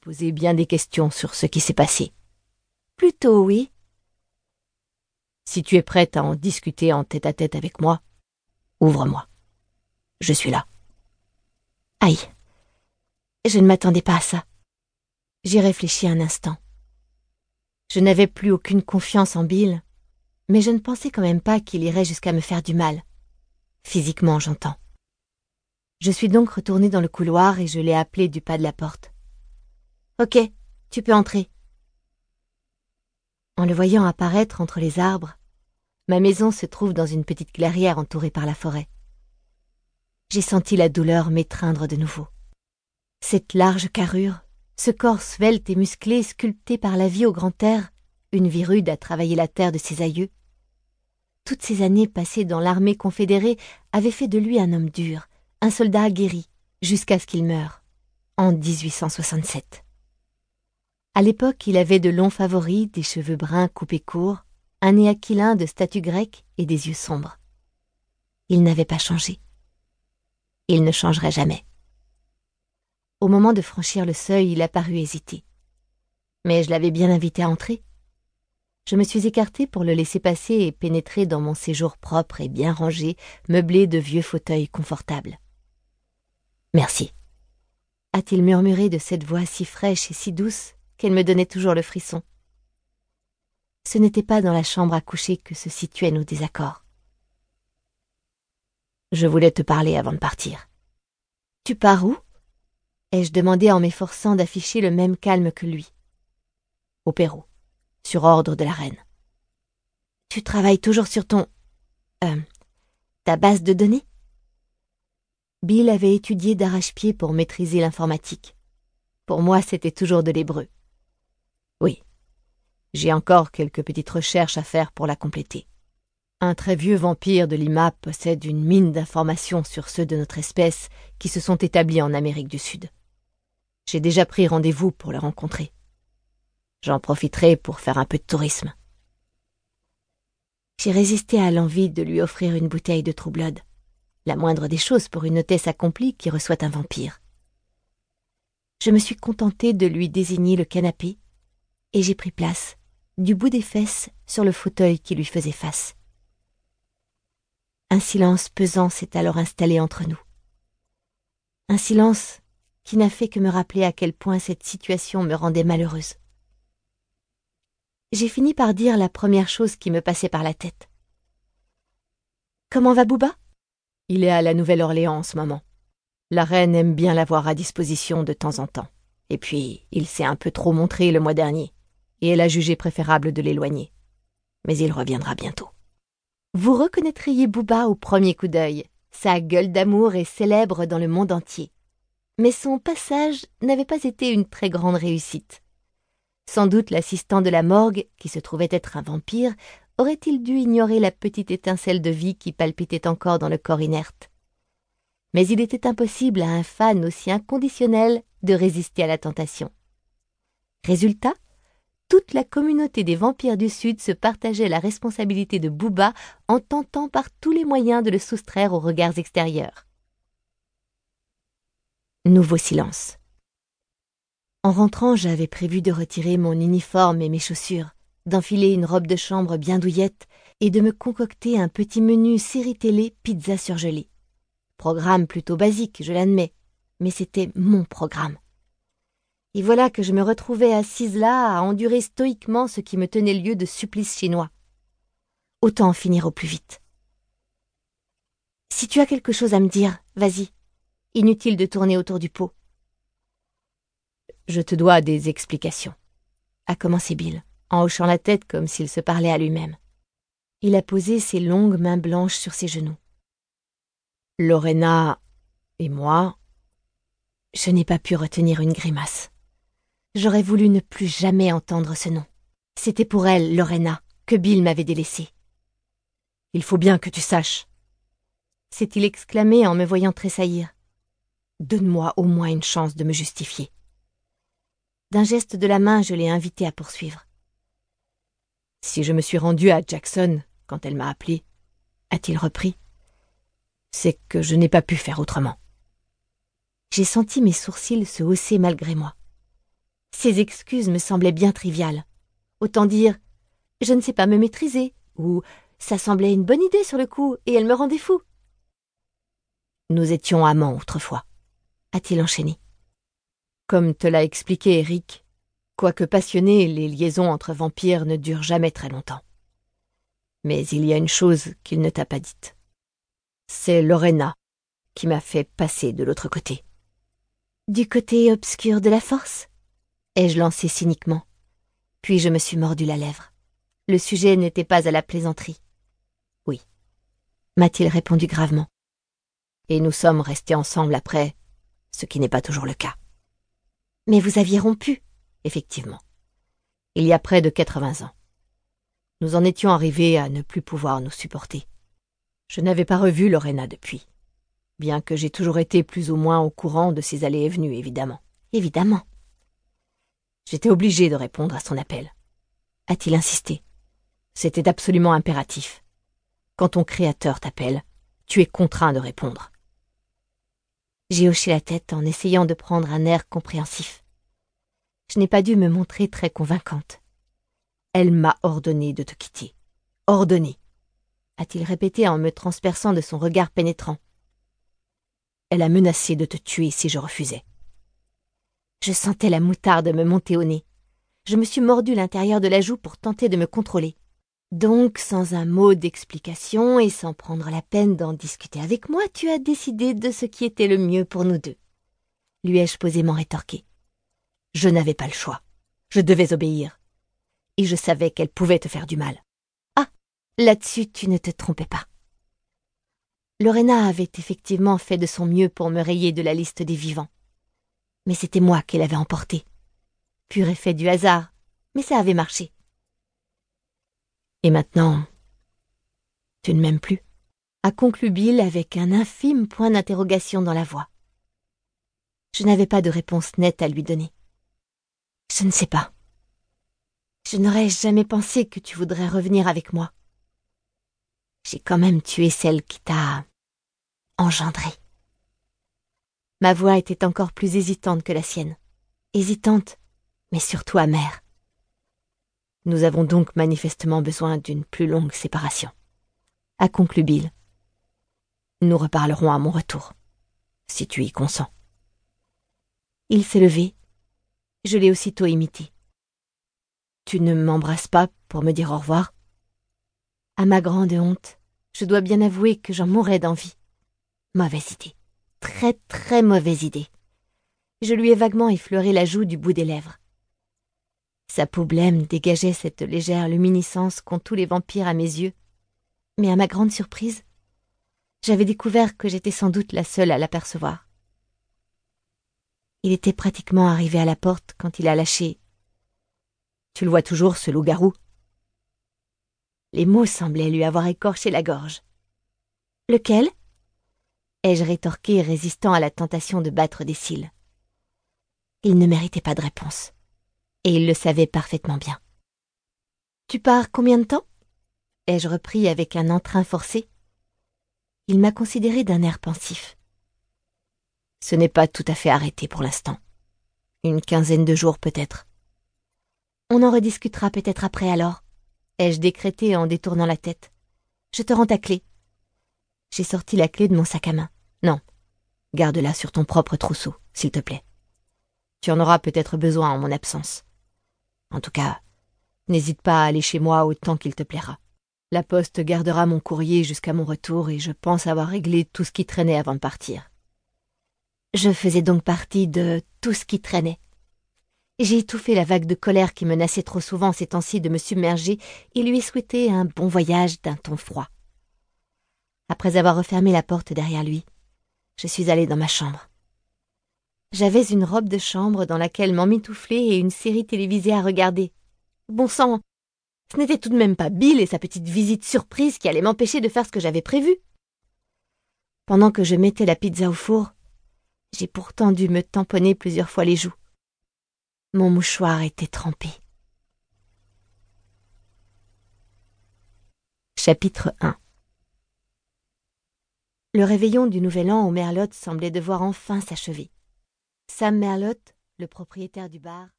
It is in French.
poser bien des questions sur ce qui s'est passé. Plutôt oui. Si tu es prête à en discuter en tête à tête avec moi, ouvre-moi. Je suis là. Aïe. Je ne m'attendais pas à ça. J'y réfléchis un instant. Je n'avais plus aucune confiance en Bill, mais je ne pensais quand même pas qu'il irait jusqu'à me faire du mal. Physiquement, j'entends. Je suis donc retournée dans le couloir et je l'ai appelé du pas de la porte. Ok, tu peux entrer. En le voyant apparaître entre les arbres, ma maison se trouve dans une petite clairière entourée par la forêt. J'ai senti la douleur m'étreindre de nouveau. Cette large carrure, ce corps svelte et musclé sculpté par la vie au grand air, une vie rude à travailler la terre de ses aïeux, toutes ces années passées dans l'armée confédérée avaient fait de lui un homme dur, un soldat aguerri, jusqu'à ce qu'il meure, en 1867. À l'époque, il avait de longs favoris, des cheveux bruns coupés courts, un nez aquilin de statue grecque et des yeux sombres. Il n'avait pas changé. Il ne changerait jamais. Au moment de franchir le seuil, il a paru hésiter. Mais je l'avais bien invité à entrer. Je me suis écartée pour le laisser passer et pénétrer dans mon séjour propre et bien rangé, meublé de vieux fauteuils confortables. Merci, a-t-il murmuré de cette voix si fraîche et si douce qu'elle me donnait toujours le frisson. Ce n'était pas dans la chambre à coucher que se situaient nos désaccords. Je voulais te parler avant de partir. Tu pars où? ai-je demandé en m'efforçant d'afficher le même calme que lui. Au Pérou, sur ordre de la reine. Tu travailles toujours sur ton... Euh, ta base de données? Bill avait étudié d'arrache-pied pour maîtriser l'informatique. Pour moi, c'était toujours de l'hébreu. Oui. J'ai encore quelques petites recherches à faire pour la compléter. Un très vieux vampire de Lima possède une mine d'informations sur ceux de notre espèce qui se sont établis en Amérique du Sud. J'ai déjà pris rendez-vous pour le rencontrer. J'en profiterai pour faire un peu de tourisme. J'ai résisté à l'envie de lui offrir une bouteille de troublode la moindre des choses pour une hôtesse accomplie qui reçoit un vampire. Je me suis contentée de lui désigner le canapé, et j'ai pris place, du bout des fesses, sur le fauteuil qui lui faisait face. Un silence pesant s'est alors installé entre nous. Un silence qui n'a fait que me rappeler à quel point cette situation me rendait malheureuse. J'ai fini par dire la première chose qui me passait par la tête. Comment va Bouba? Il est à la Nouvelle-Orléans en ce moment. La reine aime bien l'avoir à disposition de temps en temps. Et puis, il s'est un peu trop montré le mois dernier, et elle a jugé préférable de l'éloigner. Mais il reviendra bientôt. Vous reconnaîtriez Bouba au premier coup d'œil. Sa gueule d'amour est célèbre dans le monde entier. Mais son passage n'avait pas été une très grande réussite. Sans doute l'assistant de la morgue, qui se trouvait être un vampire, aurait-il dû ignorer la petite étincelle de vie qui palpitait encore dans le corps inerte Mais il était impossible à un fan aussi inconditionnel de résister à la tentation. Résultat, toute la communauté des vampires du Sud se partageait la responsabilité de Booba en tentant par tous les moyens de le soustraire aux regards extérieurs. Nouveau silence. En rentrant, j'avais prévu de retirer mon uniforme et mes chaussures d'enfiler une robe de chambre bien douillette et de me concocter un petit menu série télé pizza surgelée. Programme plutôt basique, je l'admets, mais c'était mon programme. Et voilà que je me retrouvais assise là à endurer stoïquement ce qui me tenait lieu de supplice chinois. Autant en finir au plus vite. Si tu as quelque chose à me dire, vas-y. Inutile de tourner autour du pot. Je te dois des explications, a commencé Bill en hochant la tête comme s'il se parlait à lui-même. Il a posé ses longues mains blanches sur ses genoux. Lorena et moi. Je n'ai pas pu retenir une grimace. J'aurais voulu ne plus jamais entendre ce nom. C'était pour elle, Lorena, que Bill m'avait délaissé. Il faut bien que tu saches. S'est-il exclamé en me voyant tressaillir. Donne-moi au moins une chance de me justifier. D'un geste de la main, je l'ai invité à poursuivre. Si je me suis rendu à Jackson quand elle m'a appelé, a-t-il repris, c'est que je n'ai pas pu faire autrement. J'ai senti mes sourcils se hausser malgré moi. Ces excuses me semblaient bien triviales. Autant dire Je ne sais pas me maîtriser, ou Ça semblait une bonne idée sur le coup, et elle me rendait fou. Nous étions amants autrefois, a-t-il enchaîné. Comme te l'a expliqué Eric, quoique passionné, les liaisons entre vampires ne durent jamais très longtemps. Mais il y a une chose qu'il ne t'a pas dite. C'est Lorena qui m'a fait passer de l'autre côté. Du côté obscur de la force? Ai-je lancé cyniquement. Puis je me suis mordu la lèvre. Le sujet n'était pas à la plaisanterie. Oui, m'a-t-il répondu gravement. Et nous sommes restés ensemble après, ce qui n'est pas toujours le cas. Mais vous aviez rompu Effectivement. Il y a près de quatre-vingts ans. Nous en étions arrivés à ne plus pouvoir nous supporter. Je n'avais pas revu Lorena depuis, bien que j'ai toujours été plus ou moins au courant de ses allées et venues, évidemment. Évidemment. J'étais obligé de répondre à son appel. A-t-il insisté C'était absolument impératif. Quand ton créateur t'appelle, tu es contraint de répondre. J'ai hoché la tête en essayant de prendre un air compréhensif. Je n'ai pas dû me montrer très convaincante. Elle m'a ordonné de te quitter. Ordonné a-t-il répété en me transperçant de son regard pénétrant. Elle a menacé de te tuer si je refusais. Je sentais la moutarde me monter au nez. Je me suis mordu l'intérieur de la joue pour tenter de me contrôler. Donc, sans un mot d'explication et sans prendre la peine d'en discuter avec moi, tu as décidé de ce qui était le mieux pour nous deux. Lui ai-je posément rétorqué. Je n'avais pas le choix. Je devais obéir. Et je savais qu'elle pouvait te faire du mal. Là-dessus, tu ne te trompais pas. Lorena avait effectivement fait de son mieux pour me rayer de la liste des vivants. Mais c'était moi qui l'avais emporté. Pur effet du hasard, mais ça avait marché. Et maintenant, tu ne m'aimes plus a conclu Bill avec un infime point d'interrogation dans la voix. Je n'avais pas de réponse nette à lui donner. Je ne sais pas. Je n'aurais jamais pensé que tu voudrais revenir avec moi j'ai quand même tué celle qui t'a engendré. Ma voix était encore plus hésitante que la sienne. Hésitante, mais surtout amère. Nous avons donc manifestement besoin d'une plus longue séparation, a conclu Bill. Nous reparlerons à mon retour, si tu y consens. Il s'est levé. Je l'ai aussitôt imité. Tu ne m'embrasses pas pour me dire au revoir à ma grande honte, je dois bien avouer que j'en mourais d'envie. Mauvaise idée. Très très mauvaise idée. Je lui ai vaguement effleuré la joue du bout des lèvres. Sa peau blême dégageait cette légère luminescence qu'ont tous les vampires à mes yeux. Mais à ma grande surprise, j'avais découvert que j'étais sans doute la seule à l'apercevoir. Il était pratiquement arrivé à la porte quand il a lâché. Tu le vois toujours, ce loup-garou les mots semblaient lui avoir écorché la gorge. Lequel? Ai-je rétorqué, résistant à la tentation de battre des cils. Il ne méritait pas de réponse, et il le savait parfaitement bien. Tu pars combien de temps? ai-je repris avec un entrain forcé. Il m'a considéré d'un air pensif. Ce n'est pas tout à fait arrêté pour l'instant. Une quinzaine de jours peut-être. On en rediscutera peut-être après alors ai-je décrété en détournant la tête. Je te rends ta clé. J'ai sorti la clé de mon sac à main. Non, garde-la sur ton propre trousseau, s'il te plaît. Tu en auras peut-être besoin en mon absence. En tout cas, n'hésite pas à aller chez moi autant qu'il te plaira. La poste gardera mon courrier jusqu'à mon retour et je pense avoir réglé tout ce qui traînait avant de partir. Je faisais donc partie de tout ce qui traînait. J'ai étouffé la vague de colère qui menaçait trop souvent ces temps-ci de me submerger et lui ai souhaité un bon voyage d'un ton froid. Après avoir refermé la porte derrière lui, je suis allée dans ma chambre. J'avais une robe de chambre dans laquelle m'emmitoufler et une série télévisée à regarder. Bon sang, ce n'était tout de même pas Bill et sa petite visite surprise qui allait m'empêcher de faire ce que j'avais prévu. Pendant que je mettais la pizza au four, j'ai pourtant dû me tamponner plusieurs fois les joues. Mon mouchoir était trempé. Chapitre 1 Le réveillon du Nouvel An au Merlotte semblait devoir enfin s'achever. Sam Merlotte, le propriétaire du bar,